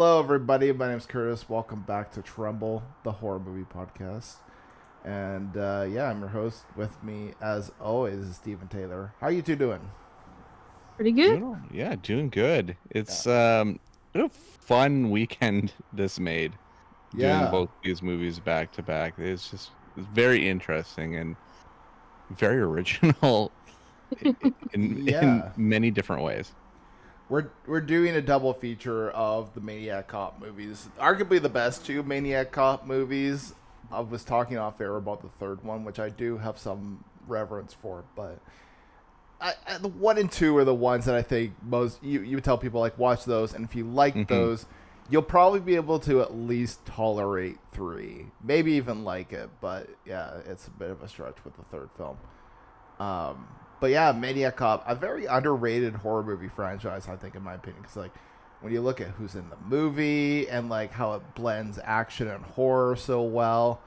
Hello, everybody. My name's Curtis. Welcome back to Tremble, the horror movie podcast. And uh, yeah, I'm your host. With me, as always, is Stephen Taylor. How you two doing? Pretty good. Doing yeah, doing good. It's um what a fun weekend this made. Yeah. Doing both these movies back to back. It's just it's very interesting and very original in, in, Yeah. in many different ways. We're we're doing a double feature of the Maniac Cop movies. Arguably the best two Maniac Cop movies. I was talking off air about the third one, which I do have some reverence for, but I, I, the one and two are the ones that I think most you you would tell people like watch those, and if you like Mhm. those, you'll probably be able to at least tolerate three, maybe even like it. But yeah, it's a bit of a stretch with the third film. Um, but yeah, Maniac Cop, a very underrated horror movie franchise, I think, in my opinion. Because like, when you look at who's in the movie and like how it blends action and horror so well,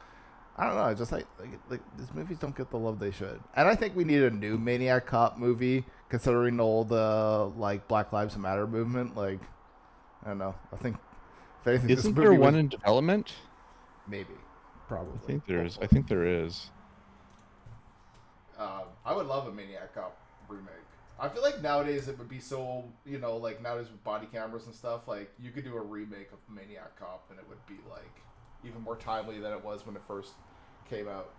I don't know. Just like like, like these movies don't get the love they should. And I think we need a new Maniac Cop movie, considering all the uh, like Black Lives Matter movement. Like, I don't know. I think if anything, Isn't movie there one was- in development? maybe, probably. I think there is. I think there is. Um, I would love a Maniac Cop remake. I feel like nowadays it would be so, you know, like nowadays with body cameras and stuff, like you could do a remake of Maniac Cop and it would be like even more timely than it was when it first came out.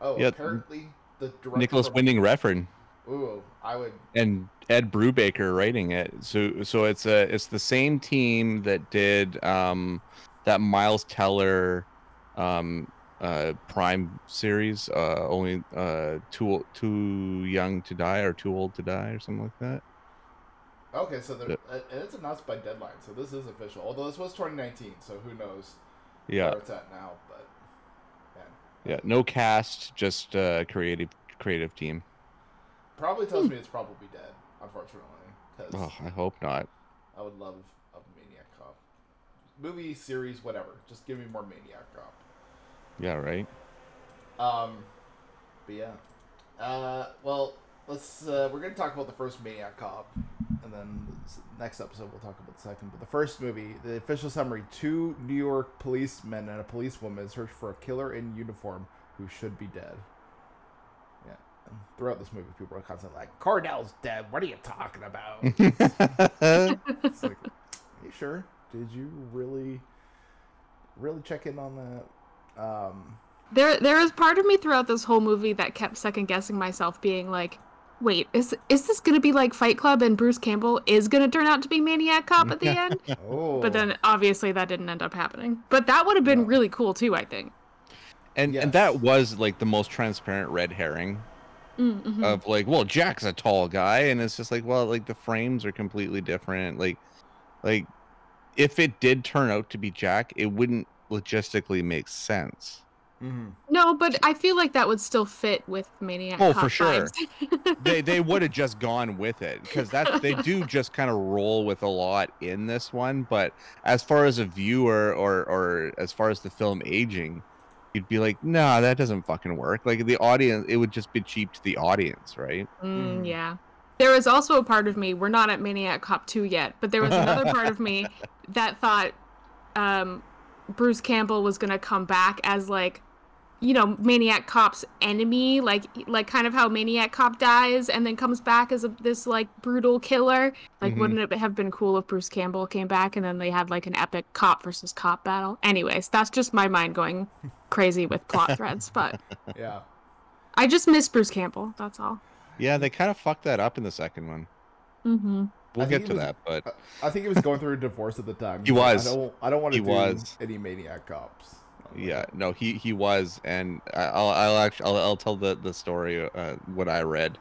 Oh, Yeah, apparently the director. Nicolas Winding Refn Ooh, I would. and Ed Brubaker writing it. So so it's a it's the same team that did um that Miles Teller um uh Prime series uh only uh too too young to die or too old to die or something like that. Okay, so they're, Yeah. and it's announced by Deadline, so this is official. Although this was 2019, so who knows Yeah. where it's at now? But man, Yeah, no cast, just uh creative creative team. probably tells me it's probably dead, unfortunately. 'cause- Oh, I hope not. I would love a Maniac Cop. Movie, series, whatever. Just give me more Maniac Cop. Yeah, right. Um, but yeah. Uh, well, let's. Uh, we're gonna talk about the first Maniac Cop, and then next episode we'll talk about the second. But the first movie, the official summary: two New York policemen and a policewoman search for a killer in uniform who should be dead. Yeah. And throughout this movie, people are constantly like, "Cordell's dead. What are you talking about?" It's like, are you sure? Did you really, really check in on that? Um, There, there was part of me throughout this whole movie that kept second guessing myself, being like, "Wait, is is this gonna be like Fight Club and Bruce Campbell is gonna turn out to be Maniac Cop at the end?" oh, But then obviously that didn't end up happening. But that would have been No. really cool too, I think. and Yes. and that was like the most transparent red herring Mm-hmm. of like, well, Jack's a tall guy, and it's just like, well, like the frames are completely different. Like, like if it did turn out to be Jack, it wouldn't logistically makes sense. mhm. no, but I feel like that would still fit with Maniac Oh, Cop for sure. They they would have just gone with it because that they do just kind of roll with a lot in this one. But as far as a viewer or or as far as the film aging, you'd be like, nah, that doesn't fucking work. Like the audience, it would just be cheap to the audience, right? Mm, Mhm. yeah. There was also a part of me, we're not at Maniac Cop 2 yet, but there was another part of me that thought um, Bruce Campbell was going to come back as like, you know, Maniac Cop's enemy, like like kind of how Maniac Cop dies and then comes back as a, this like brutal killer. Like Mhm. wouldn't it have been cool if Bruce Campbell came back and then they had like an epic cop versus cop battle? Anyways, that's just my mind going crazy with plot threads, but yeah. I just miss Bruce Campbell, that's all. Yeah, they kind of fucked that up in the second one. Mhm. We'll I think get to was- that, but I think he was going through a divorce at the time. He He's like, was. I don't. I don't want to He do was. any Maniac Cops. I'm like, yeah, no, he he was, and I- I'll I'll actually I'll, I'll tell the the story uh, what I read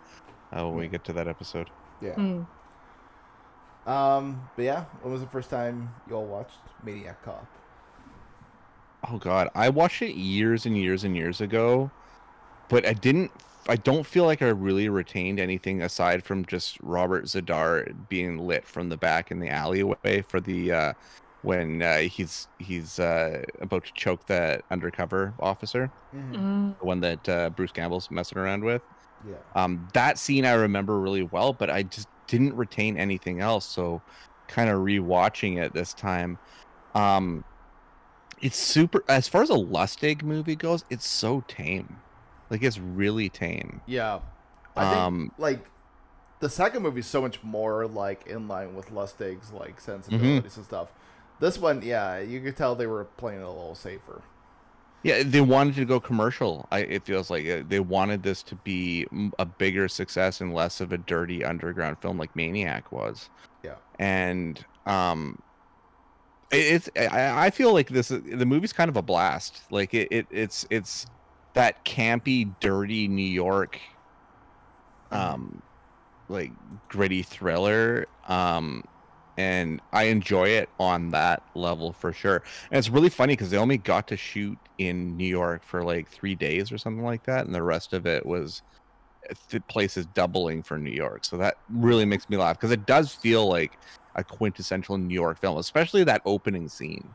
uh, when we get to that episode. Yeah. Mm. Um, but yeah, when was the first time you all watched Maniac Cop? Oh god, I watched it years and years and years ago, but I didn't. I don't feel like I really retained anything aside from just Robert Z'Dar being lit from the back in the alleyway for the uh, when uh, he's he's uh, about to choke that undercover officer, Mm-hmm. Mm. the one that uh, Bruce Campbell's messing around with. Yeah. Um, that scene I remember really well, but I just didn't retain anything else. So, kind of rewatching it this time, um, it's super. As far as a Lustig movie goes, it's so tame. Like it's really tame. Yeah. I think Um, like the second movie is so much more like in line with Lustig's like sensibilities and stuff. This one, yeah, you could tell they were playing it a little safer. Yeah, they wanted to go commercial. I it feels like uh, they wanted this to be a bigger success and less of a dirty underground film like Maniac was. Yeah. And um it- it's I, I feel like this the movie's kind of a blast. Like it, it it's it's that campy dirty New York um like gritty thriller um and I enjoy it on that level for sure. And it's really funny because they only got to shoot in New York for like three days or something like that, and the rest of it was the place is doubling for New York. So that really makes me laugh because it does feel like a quintessential New York film, especially that opening scene.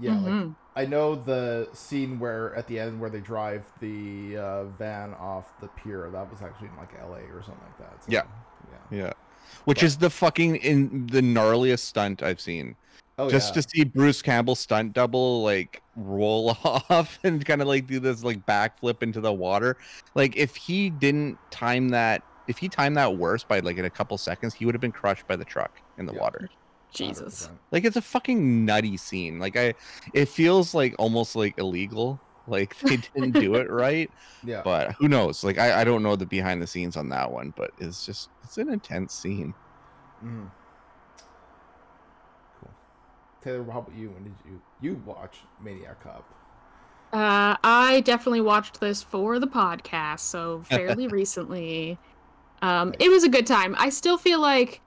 Yeah, like Mhm. I know the scene where at the end where they drive the uh, van off the pier. That was actually in like L.A. or something like that. So, Yeah. yeah. Yeah. Which But- is the fucking in the gnarliest stunt I've seen. Oh just yeah. to see Bruce Campbell stunt double like roll off and kind of like do this like backflip into the water. Like if he didn't time that, if he timed that worse by like in a couple seconds, he would have been crushed by the truck in the Yeah. water. Jesus. 100%. Like it's a fucking nutty scene. Like I, it feels like almost like illegal. Like they didn't do it right, Yeah. but who knows? Like I, I don't know the behind the scenes on that one, but it's just it's an intense scene. hmm Cool. Taylor, how about you? When did you you watch Maniac Cop? Uh, I definitely watched this for the podcast, so fairly recently. Um, it was a good time. I still feel like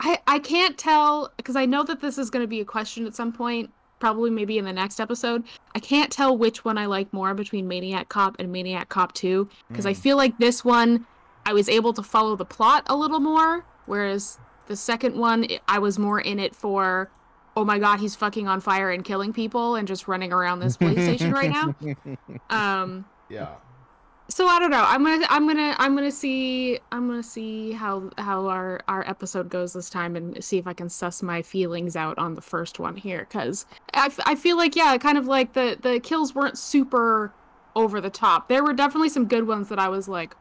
I I can't tell because I know that this is going to be a question at some point, probably maybe in the next episode. I can't tell which one I like more between Maniac Cop and Maniac Cop 2 because I Mm. feel like this one I was able to follow the plot a little more, whereas the second one I- I was more in it for. Oh my god, he's fucking on fire and killing people and just running around this police station right now. Um, Yeah. So I don't know. I'm gonna I'm gonna I'm gonna see I'm gonna see how how our our episode goes this time and see if I can suss my feelings out on the first one here because I, f- I feel like yeah kind of like the the kills weren't super over the top. There were definitely some good ones that I was like,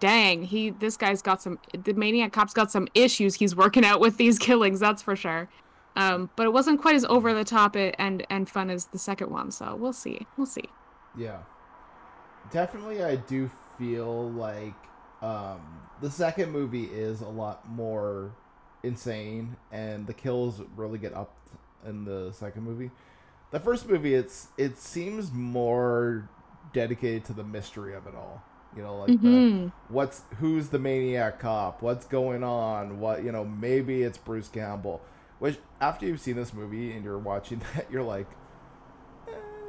dang he this guy's got some the maniac cop's got some issues he's working out with these killings that's for sure. Um, but it wasn't quite as over the top and and fun as the second one. So we'll see we'll see. Yeah. Definitely I do feel like um the second movie is a lot more insane and the kills really get up in the second movie. The first movie it's it seems more dedicated to the mystery of it all. You know, like the, Mhm. what's who's the maniac cop what's going on what you know maybe it's bruce campbell which after you've seen this movie and you're watching that you're like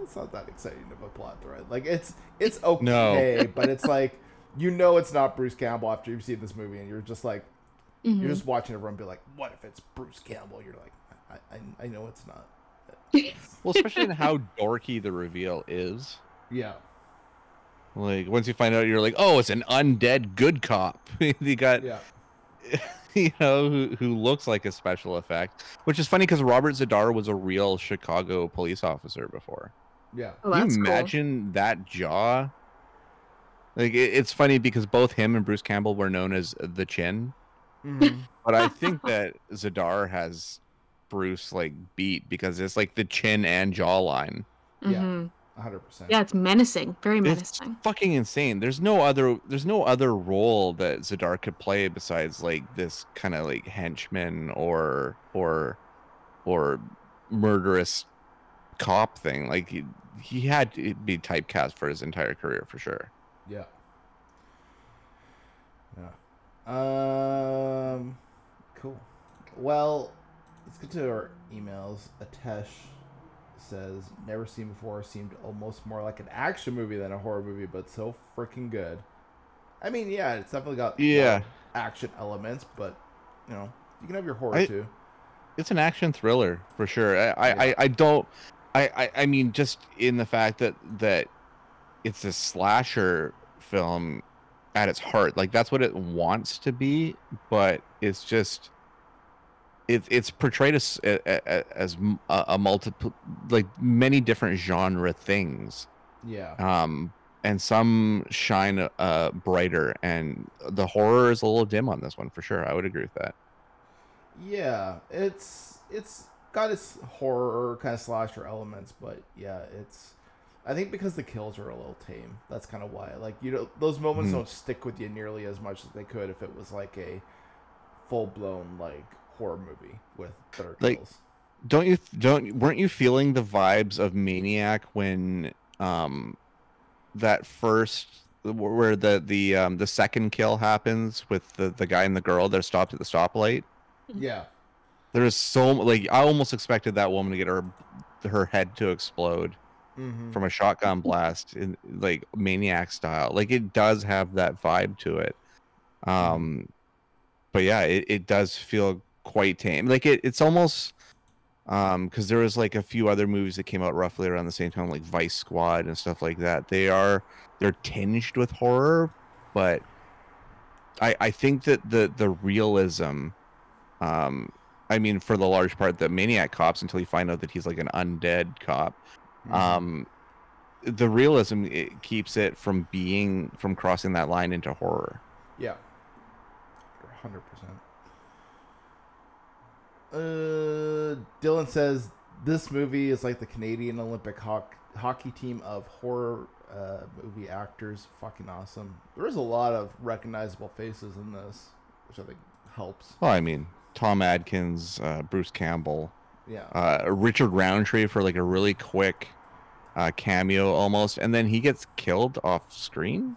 it's not that exciting of a plot thread like it's it's okay but it's like you know it's not bruce campbell after you've seen this movie and you're just like Mhm. you're just watching everyone be like what if it's bruce campbell you're like i i, I know it's not Well, especially in how dorky the reveal is. yeah Like once you find out, you're like, oh, it's an undead good cop. you got, yeah you know, who, who looks like a special effect, which is funny because Robert Z'Dar was a real Chicago police officer before. Yeah Oh, Can that's you cool. imagine that jaw? Like it, it's funny because both him and Bruce Campbell were known as the Chin, Mhm. but I think that Z'Dar has Bruce like beat because it's like the chin and jawline. Yeah. Mhm. 100% Yeah, it's menacing. Very It's menacing. fucking insane. There's no other there's no other role that Z'Dar could play besides like this kind of like henchman or or or murderous cop thing. Like he, he had to be typecast for his entire career for sure. Yeah. Yeah. Um. Cool. Well, let's get to our emails. Atesh says, "Never seen before. Seemed almost more like an action movie than a horror movie, but so freaking good." I mean, yeah, it's definitely got Yeah. action elements, but you know, you can have your horror I- too. it's an action thriller for sure. I, Yeah. I, I don't. I, I, I mean, just in the fact that that it's a slasher film at its heart, like that's what it wants to be, but it's just. It's it's portrayed as as a, a multiple like many different genre things Yeah. um and some shine uh brighter and the horror is a little dim on this one for sure i would agree with that Yeah, it's it's got its horror kind of slasher elements, but yeah, it's. I think because the kills are a little tame. That's kind of why. Like you know, those moments Mhm. don't stick with you nearly as much as they could if it was like a full blown like horror movie with better Like- kills. don't you don't weren't you feeling the vibes of maniac when um that first where the the um the second kill happens with the the guy and the girl that are stopped at the stoplight Yeah. There is so like i almost expected that woman to get her her head to explode Mm-hmm. from a shotgun blast in like maniac style. Like it does have that vibe to it. Um but yeah it, it does feel quite tame. Like it, it's almost um because there was like a few other movies that came out roughly around the same time like vice squad and stuff like that. They are they're tinged with horror but i i think that the the realism um i mean for the large part the maniac cops until you find out that he's like an undead cop Mm-hmm. um the realism it keeps it from being from crossing that line into horror Yeah. Hundred percent. Uh, Dylan says this movie is like the Canadian Olympic hoc- hockey team of horror uh, movie actors. Fucking awesome. There is a lot of recognizable faces in this, which I think helps. well i mean tom atkins uh, bruce campbell Yeah. uh, richard roundtree for like a really quick uh, cameo almost and then he gets killed off screen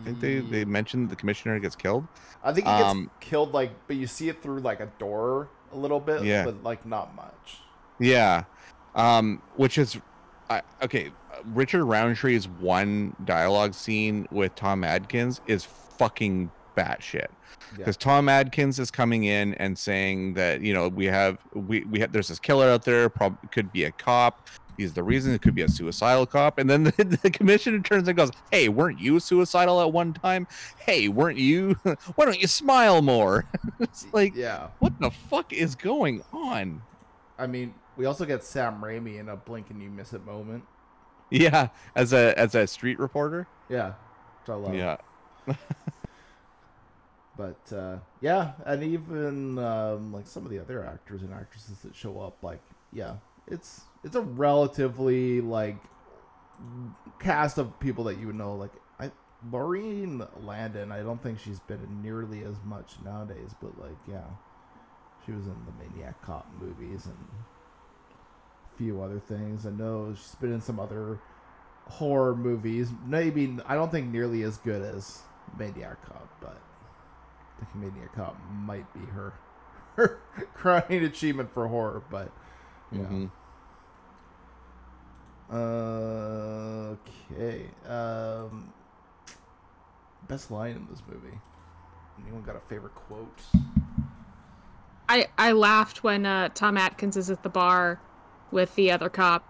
i think they, they mentioned the commissioner gets killed I think he gets um, killed like, but you see it through like a door a little bit, Yeah. but like not much. Yeah. Um, which is I okay, Richard Roundtree's one dialogue scene with Tom Atkins is fucking batshit. Yeah. Because Tom Atkins is coming in and saying that, you know, we have we we have there's this killer out there, probably could be a cop. He's the reason it could be a suicidal cop. And then the, the commissioner turns and goes, Hey, weren't you suicidal at one time? Hey, weren't you why don't you smile more? it's like yeah. what the fuck is going on? I mean, we also get Sam Raimi in a blink and you miss it moment. Yeah, as a as a street reporter. Yeah. Which I love. Yeah. But uh, yeah, and even um, like some of the other actors and actresses that show up, like yeah, it's it's a relatively like cast of people that you would know. Like I, Maureen Landon, I don't think she's been in nearly as much nowadays, but like yeah, she was in the Maniac Cop movies and a few other things. I know she's been in some other horror movies. Maybe I don't think nearly as good as Maniac Cop, but I think Maniac Cop might be her her crowning achievement for horror. But yeah. Mhm. Okay. Um, best line in this movie. Anyone got a favorite quote? I I laughed when uh, Tom Atkins is at the bar with the other cop,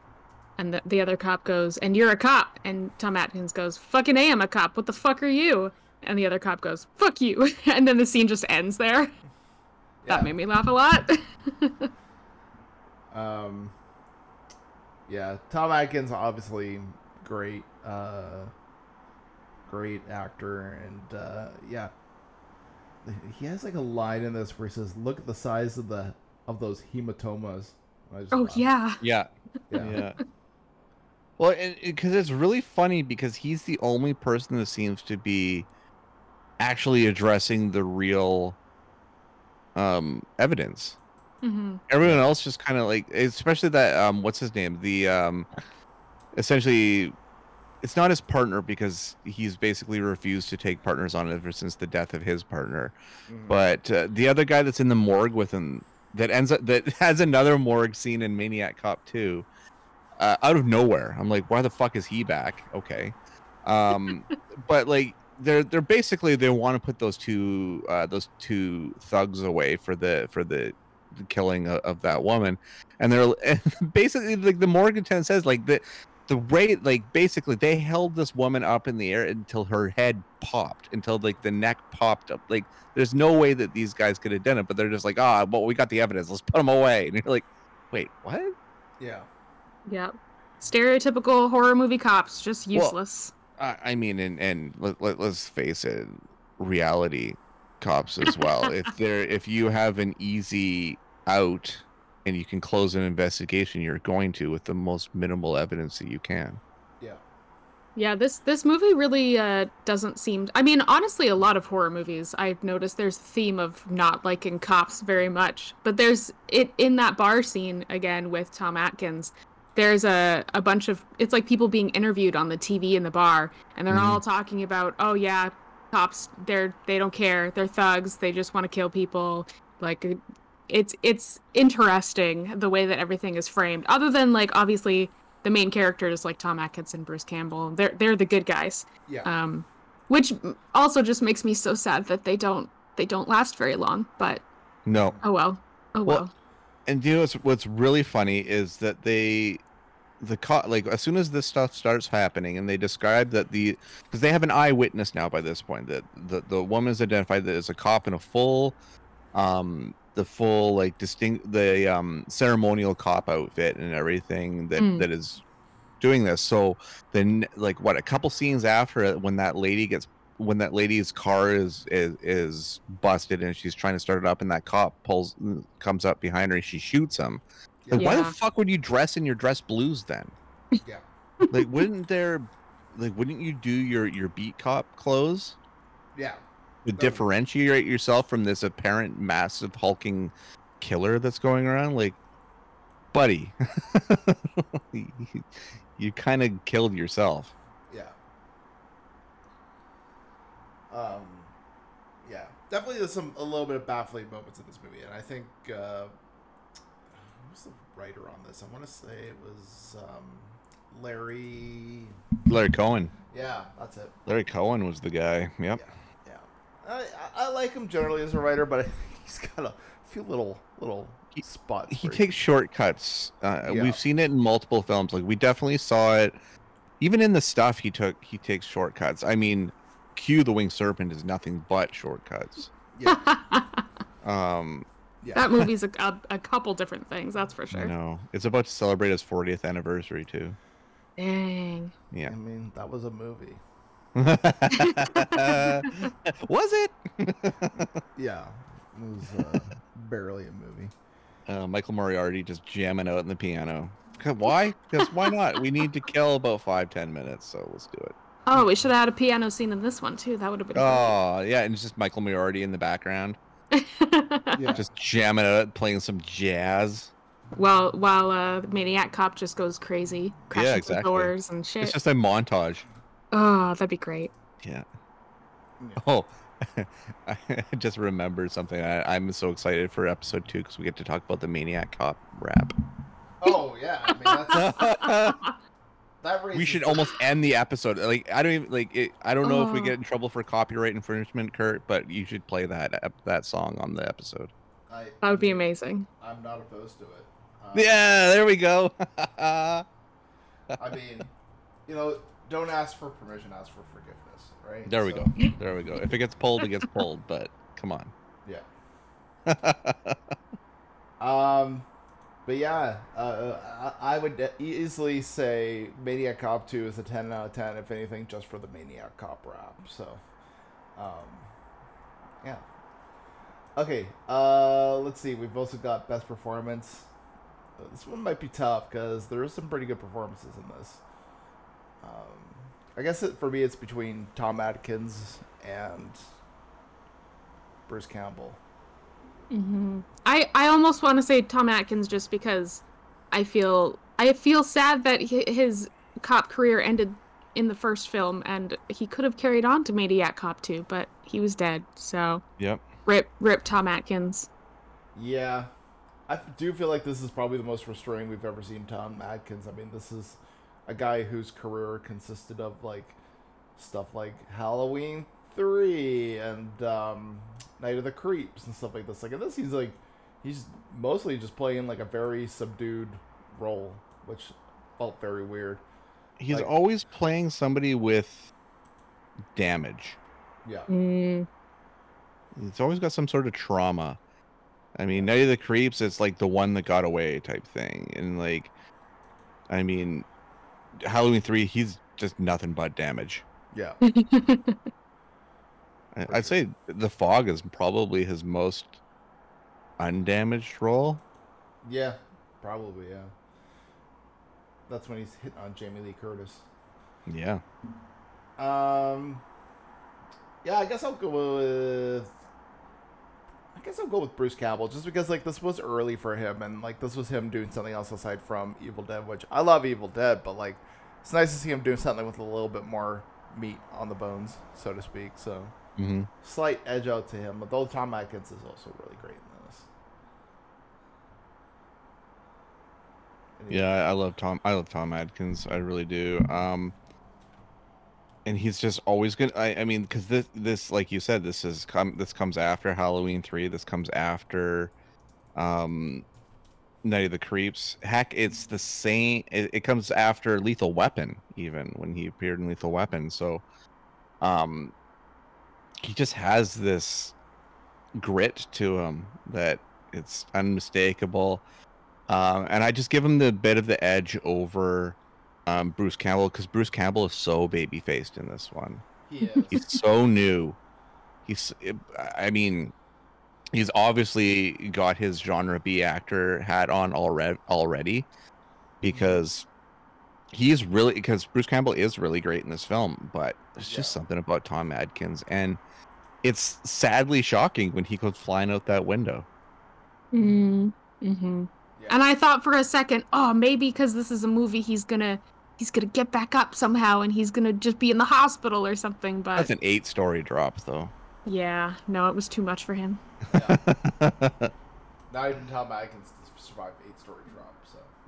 and the, the other cop goes, "And you're a cop," and Tom Atkins goes, "Fucking a, I'm a cop. What the fuck are you?" And the other cop goes, "Fuck you," and then the scene just ends there. Yeah. That made me laugh a lot. Um, yeah, Tom Atkins obviously great, uh, great actor, and uh, yeah, he has like a line in this where he says, "Look at the size of the of those hematomas." Oh laughed. yeah. Yeah. yeah, Yeah. well, because it's really funny because he's the only person that seems to be actually addressing the real um evidence. hmm Everyone else just kind of like, especially that um, what's his name? The um, essentially it's not his partner because he's basically refused to take partners on ever since the death of his partner. Mhm. But uh, the other guy that's in the morgue with him that ends up that has another morgue scene in Maniac Cop 2 uh, out of nowhere. I'm like, why the fuck is he back? Okay. Um, but like they're they're basically they want to put those two uh, those two thugs away for the for the, the killing of, of that woman, and they're and basically like the morgue attendant says like the the rate like basically they held this woman up in the air until her head popped until like the neck popped up. Like there's no way that these guys could have done it but they're just like ah well we got the evidence. Let's put them away. And you're like wait what? Yeah. yeah Stereotypical horror movie cops, just Well, useless. I, I mean and and let, let, let's face it reality cops as well if they're if you have an easy out and you can close an investigation you're going to with the most minimal evidence that you can Yeah. Yeah, this this movie really uh, doesn't seem. I mean, honestly, a lot of horror movies I've noticed there's a theme of not liking cops very much. But there's it in that bar scene again with Tom Atkins. There's a a bunch of it's like people being interviewed on the TV in the bar, and they're all talking about, oh yeah, cops they're they don't care, they're thugs, they just want to kill people. Like it's it's interesting the way that everything is framed. Other than like obviously the main characters like Tom Atkins and Bruce Campbell. They're they're the good guys. Yeah. Um, which also just makes me so sad that they don't they don't last very long. But no oh well. Oh well. Well, and you know what's what's really funny is that they the co- like as soon as this stuff starts happening and they describe that the because they have an eyewitness now by this point that the the woman is identified as a cop in a full um the full like distinct the um ceremonial cop outfit and everything that Mm. that is doing this so then like what a couple scenes after it when that lady gets when that lady's car is is is busted and she's trying to start it up and that cop pulls comes up behind her and she shoots him like why the fuck would you dress in your dress blues then? Yeah. like wouldn't there like wouldn't you do your your beat cop clothes? Yeah. to differentiate yourself from this apparent massive hulking killer that's going around? Like buddy you, you kind of killed yourself. Yeah. Um, yeah, definitely there's some a little bit of baffling moments in this movie, and I think uh, who's the writer on this? I want to say it was um, Larry. larry cohen Yeah, that's it. larry cohen was the guy yep Yeah, yeah. I, I like him generally as a writer, but I think he's got a few little little He- spots. he takes shortcuts. Uh, Yeah. We've seen it in multiple films. Like we definitely saw it, even in the stuff he took. He takes shortcuts. I mean, Q the Winged Serpent is nothing but shortcuts. Yeah, Um, yeah. that movie's a, a, a couple different things, that's for sure. No, it's about to celebrate his 40th anniversary too. Dang. Yeah. I mean, that was a movie. Was it? Yeah, it was uh, barely a movie. uh, Michael Moriarty just jamming out on the piano. 'Cause- Why? Because why not? We need to kill about five, ten minutes, so let's do it. Oh, we should have had a piano scene in this one too. That would have been. Oh, yeah, and it's just Michael Moriarty in the background. Great. Yeah, just jamming out, playing some jazz. while while uh, Maniac Cop just goes crazy, crashing through exactly. doors and shit. It's just a montage. Oh, that'd be great. Yeah. Yeah. Oh, I just remembered something. I, I'm so excited for episode two because we get to talk about the Maniac Cop rap. Oh yeah, I mean that's that we should the- almost end the episode. Like I don't even like it. I don't know if we Oh. get in trouble for copyright infringement, Kurt, but you should play that that song on the episode. I, That would be amazing. I'm not opposed to it. Um, Yeah, there we go. I mean, you know, don't ask for permission, ask for forgiveness, right? there we So, go. There we go. If it gets pulled, it gets pulled. But come on. Yeah. Um, but yeah, uh, I, I would easily say Maniac Cop 2 is a 10 out of 10, if anything, just for the Maniac Cop rap. So, um, yeah. Okay, uh, let's see. We've also got Best Performance. Uh, This one might be tough because there is some pretty good performances in this. Um, I guess it, for me, it's between Tom Atkins and Bruce Campbell. Hmm I I almost want to say Tom Atkins just because I feel I feel sad that his cop career ended in the first film, and he could have carried on to Maniac Cop 2, but he was dead. So Yep. rip, rip Tom Atkins. Yeah, I do feel like this is probably the most restrained we've ever seen Tom Atkins. I mean, this is a guy whose career consisted of like stuff like Halloween three and um, Night of the Creeps and stuff like this. Like in this, he's like he's mostly just playing like a very subdued role, which felt very weird. He's Like- always playing somebody with damage. Yeah, Mm. He's always got some sort of trauma. I mean, Night of the Creeps, it's like the one that got away type thing. And like, I mean, Halloween 3, he's just nothing but damage. yeah, I'd say The Fog is probably his most undamaged role. yeah, probably yeah. That's when he's hit on Jamie Lee Curtis. Yeah. Um. Yeah, I guess I'll go with. I guess I'll go with Bruce Campbell just because like this was early for him and like this was him doing something else aside from Evil Dead, which I love Evil Dead, but like it's nice to see him doing something with a little bit more meat on the bones, so to speak. So hmm slight edge out to him, although Tom Atkins is also really great in this. Yeah, I love Tom. I love Tom Atkins. I really do. Um, and he's just always gonna. I, I mean, because this, this, like you said, this is come. This comes after Halloween three. This comes after, um, Night of the Creeps. Heck, it's the same. It, it comes after Lethal Weapon, even when he appeared in Lethal Weapon. So, um, he just has this grit to him that it's unmistakable. Um, and I just give him the bit of the edge over um, Bruce Campbell because Bruce Campbell is so baby faced in this one. he is. He's so new. He's, I mean, he's obviously got his genre B actor hat on already already because he's really because Bruce Campbell is really great in this film, but there's just Yeah. something about Tom Atkins and it's sadly shocking when he goes flying out that window. Mm. hmm Yeah. And I thought for a second, oh, maybe because this is a movie, he's gonna he's gonna get back up somehow, and he's gonna just be in the hospital or something. But That's an eight story drop though. yeah, no, it was too much for him. Not even Tom Atkins survived eight story drop, so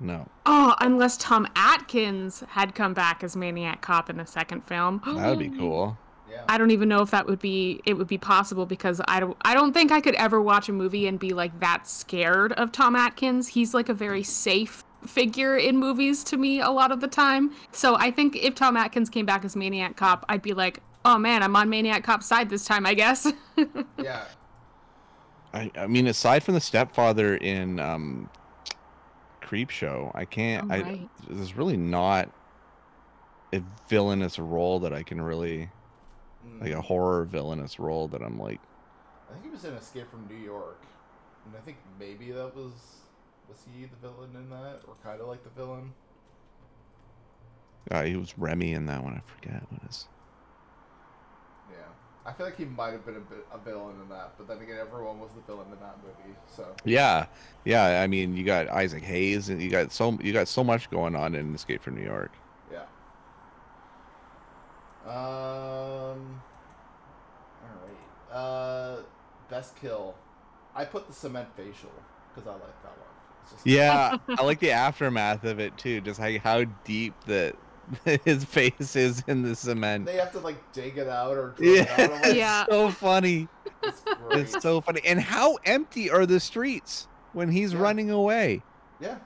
no. Oh, unless Tom Atkins had come back as Maniac Cop in the second film. That would be cool. yeah. I don't even know if that would be it would be possible because I don't I don't think I could ever watch a movie and be like that scared of Tom Atkins. He's like a very safe figure in movies to me a lot of the time. So I think if Tom Atkins came back as Maniac Cop, I'd be like, "Oh man, I'm on Maniac Cop's side this time, I guess." yeah. I, I mean, aside from the stepfather in um, Creep Show, I can't. Oh, I right. there's really not a villainous role that I can really Mm. like a horror villainous role that I'm like. I think he was in Escape from New York, and I think maybe that was was he the villain in that, or kind of like the villain. Uh, he was Remy in that one. I forget what his. I feel like he might have been a bit a villain in that, but then again, everyone was the villain in that movie. So Yeah, yeah. I mean, you got Isaac Hayes, and you got so you got so much going on in Escape from New York. yeah. Um. All right. Uh, best kill. I put the cement facial because I like that one. Yeah, I like the aftermath of it too. Just how how deep the his face is in the cement. They have to like dig it out or drill it out. Yeah, like, Yeah. it's so funny. It's great. It's so funny. And how empty are the streets when he's Yeah. running away? yeah.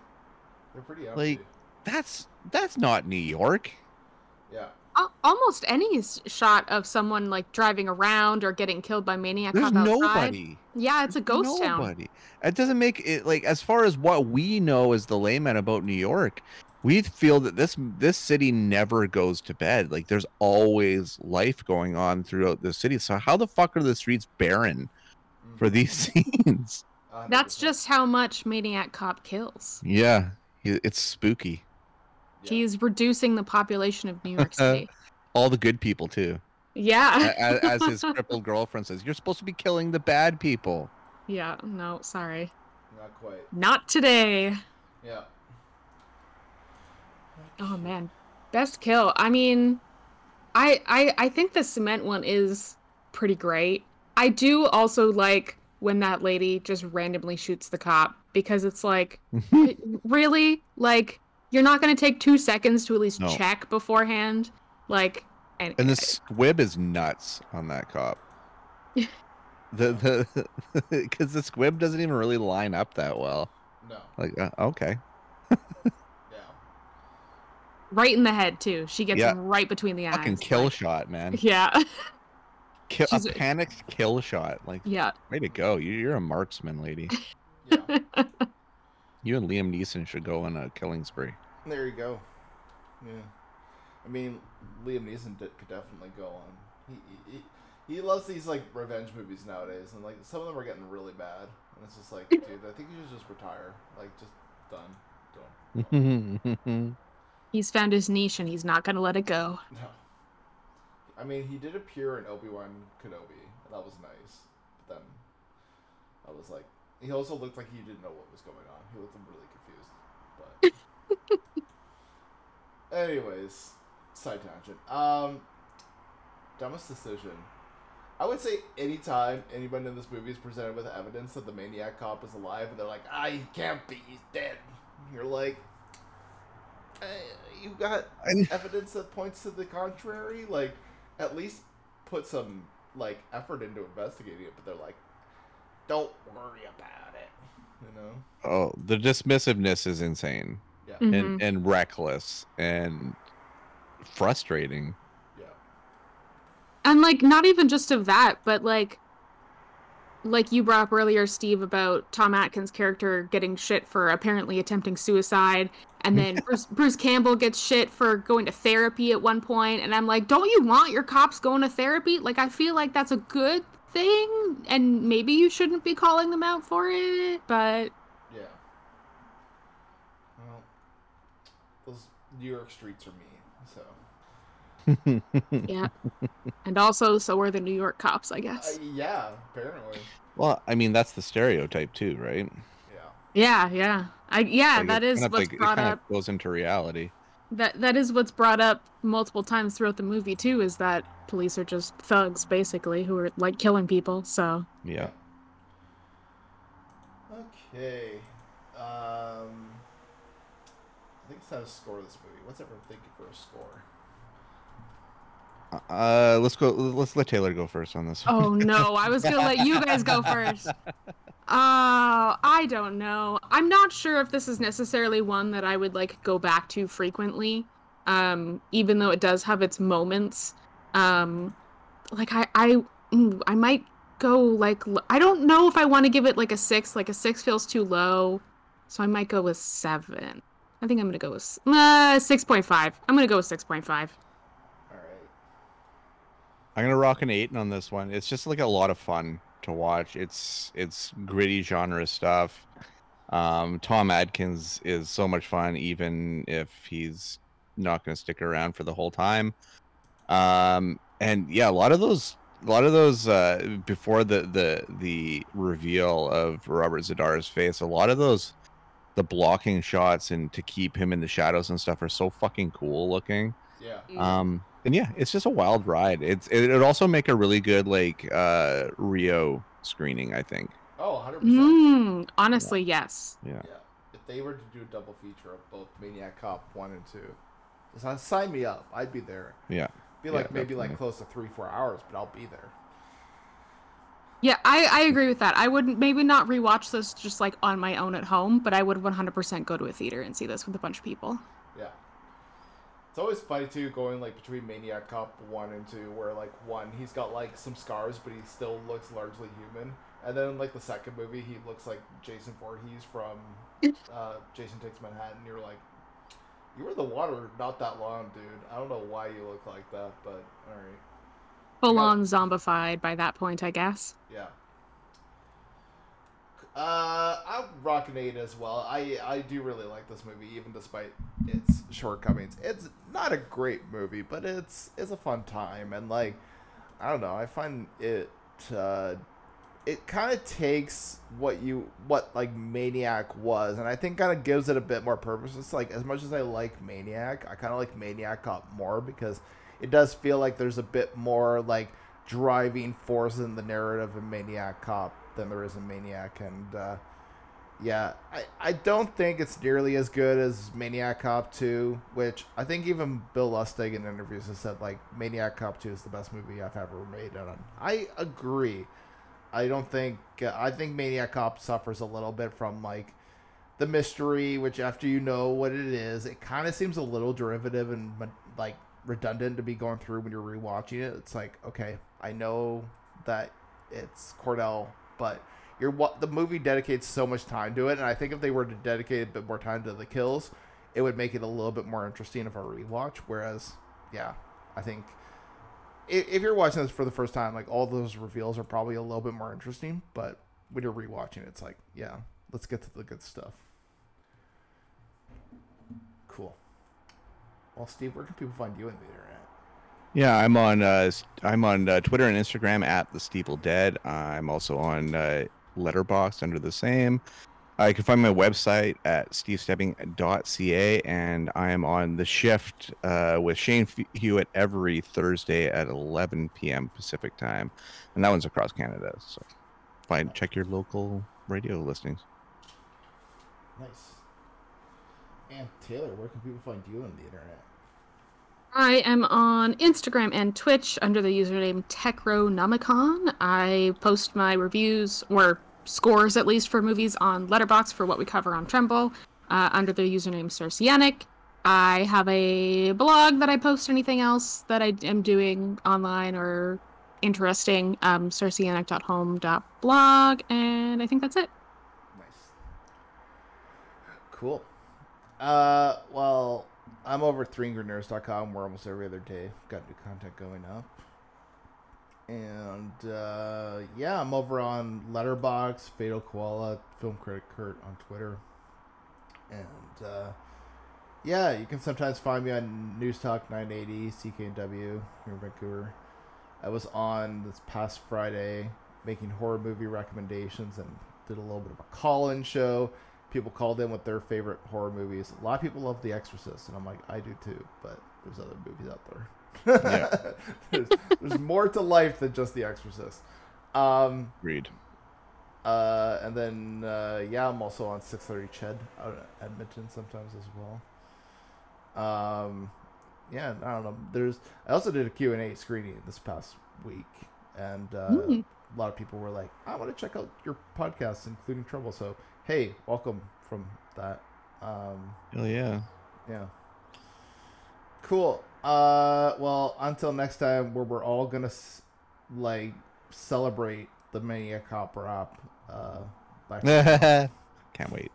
They're pretty empty. Like- That's that's not New York. Yeah. Almost any shot of someone like driving around or getting killed by Maniac There's Cop outside. nobody. Yeah, it's a ghost town. nobody. It doesn't make it like as far as what we know as the layman about New York. We feel that this this city never goes to bed. Like there's always life going on throughout the city. So how the fuck are the streets barren for mm-hmm. these scenes? That's just how much Maniac Cop kills. Yeah, it's spooky. Yeah. He's reducing the population of New York City. All the good people too. yeah. as, as his crippled girlfriend says, "You're supposed to be killing the bad people." yeah, no, sorry. Not quite. Not today. Yeah. Oh man. Best kill. I mean, I I I think the cement one is pretty great. I do also like when that lady just randomly shoots the cop because it's like really like you're not going to take 2 seconds to at least No. check beforehand like and, And the squib is nuts on that cop. the the because the squib doesn't even really line up that well. No. Like uh, okay, Yeah. Right in the head too. She gets Yeah. him right between the eyes. fucking kill like- shot, man. Yeah. Kill, a She's- panicked kill shot. Like yeah. way to go. You, you're a marksman, lady. Yeah. You and Liam Neeson should go on a killing spree. there you go. Yeah. I mean, Liam Neeson did, could definitely go on. He, he he loves these like revenge movies nowadays, and like some of them are getting really bad. And it's just like, dude, I think you should just retire. Like, just done. Done. He's found his niche and he's not going to let it go. No. I mean, he did appear in Obi Wan Kenobi, and that was nice. But then, I was like, he also looked like he didn't know what was going on. He looked really confused. But, anyways, side tangent. Um, dumbest decision. I would say anytime anyone in this movie is presented with evidence that the maniac cop is alive, and they're like, "Ah, he can't be. He's dead." You're like, eh, "You got I- evidence that points to the contrary, like at least put some like effort into investigating it. But they're like, don't worry about it, you know? oh, the dismissiveness is insane Yeah, Mhm. and and reckless and frustrating. yeah, and like not even just of that but like like you brought up earlier steve about tom atkins character getting shit for apparently attempting suicide and then bruce, bruce campbell gets shit for going to therapy at one point and i'm like don't you want your cops going to therapy like i feel like that's a good thing and maybe you shouldn't be calling them out for it but yeah. Well, those New York streets are mean, so yeah and also so are the new york cops i guess uh, yeah, apparently, well, I mean that's the stereotype too, right? yeah, yeah yeah i yeah Like, that kind of what's like- it brought kind up of goes into reality. that that is what's brought up multiple times throughout the movie too is that police are just thugs basically who are like killing people so Yeah. Okay, um, I think it's time to score this movie. What's everyone thinking for a score? Uh, let's go. Let's let Taylor go first on this. one. oh no i was gonna let you guys go first uh i don't know i'm not sure if this is necessarily one that i would like go back to frequently um even though it does have its moments um like i i i might go like I don't know if i want to give it like a six like a six feels too low so i might go with seven i think i'm gonna go with uh, 6.5 i'm gonna go with 6.5 All right. I'm gonna rock an eight on this one. It's just like a lot of fun to watch. It's it's gritty genre stuff. Um, Tom Atkins is so much fun, even if he's not gonna stick around for the whole time. Um, and yeah, a lot of those, a lot of those uh, before the the the reveal of Robert Z'Dar's face, a lot of those the blocking shots and to keep him in the shadows and stuff are so fucking cool looking. Yeah. Um, and yeah, it's just a wild ride. It's it would also make a really good like uh Rio screening, I think. Oh, 100%. mm, honestly yes Yeah. Yeah. If they were to do a double feature of both Maniac Cop 1 and 2, just sign me up. I'd be there. Yeah. Be Yeah, like maybe like close to three, four hours, but I'll be there. Yeah, I, I agree with that. I would maybe not rewatch this just like on my own at home, but I would 100% go to a theater and see this with a bunch of people. Yeah. It's always funny too, going like between Maniac Cop one and two, where like one he's got like some scars, but he still looks largely human, and then like the second movie he looks like Jason Voorhees from uh, Jason Takes Manhattan. You're like, you were the water not that long, dude. I don't know why you look like that, but all right, Full on zombified by that point, I guess. yeah. Uh, I'm rocking eight as well. I I do really like this movie, even despite its shortcomings. It's not a great movie, but it's it's a fun time, and like I don't know, I find it uh, it kind of takes what you what like Maniac was, and I think kind of gives it a bit more purpose. It's like as much as I like Maniac, I kind of like Maniac up more because it does feel like there's a bit more like driving force in the narrative in Maniac Cop than there is in Maniac, and uh, yeah, I, I don't think it's nearly as good as Maniac Cop 2, which I think even Bill Lustig in interviews has said like Maniac Cop 2 is the best movie I've ever made, and I agree. I don't think uh, I think Maniac Cop suffers a little bit from like the mystery, which after you know what it is, it kind of seems a little derivative and like redundant to be going through when you're rewatching it. It's like, okay, I know that it's Cordell, but you're what the movie dedicates so much time to it, and I think if they were to dedicate a bit more time to the kills, it would make it a little bit more interesting of a rewatch. Whereas, yeah, I think if, if you're watching this for the first time, like all those reveals are probably a little bit more interesting. But when you're rewatching, it's like, yeah, let's get to the good stuff. Cool. Well, Steve, where can people find you on the internet? Yeah, I'm on uh, I'm on uh, Twitter and Instagram at the Steeple Dead. I'm also on uh, Letterboxd under the same. Uh, you can find my website at stevestepping.ca, and I am on the shift uh, with Shane Hewitt every Thursday at 11 p.m. Pacific time, and that one's across Canada. So, find check your local radio listings. Nice. And Taylor, where can people find you on the internet? I am on Instagram and Twitch under the username Techronomicon. I post my reviews or scores, at least for movies, on Letterbox for what we cover on Tremble uh, under the username Circeanic. I have a blog that I post anything else that I am doing online or interesting, um, circeanic.home.blog, and I think that's it. Nice. Cool. Uh, well, I'm over at threeangrynerds.com where almost every other day got new content going up. And uh, yeah, I'm over on Letterbox, Fatal Koala, Film Critic Kurt on Twitter. And uh, yeah, you can sometimes find me on News Talk 980 CKNW here in Vancouver. I was on this past Friday making horror movie recommendations and did a little bit of a call-in show people called in with their favorite horror movies. A lot of people love The Exorcist, and I'm like, I do too, but there's other movies out there. yeah. there's, there's, more to life than just The Exorcist. Um, Read. Uh, and then uh, yeah, I'm also on 6:30 CHED out at Edmonton sometimes as well. Um, yeah, I don't know. There's I also did a Q and A screening this past week, and uh, mm. a lot of people were like, "I want to check out your podcast, including Tremble." So hey, welcome from that. Um, Hell yeah. Yeah. Cool. Uh, well, until next time, where we're all gonna like celebrate the Maniac Cop wrap. Uh, Can't wait.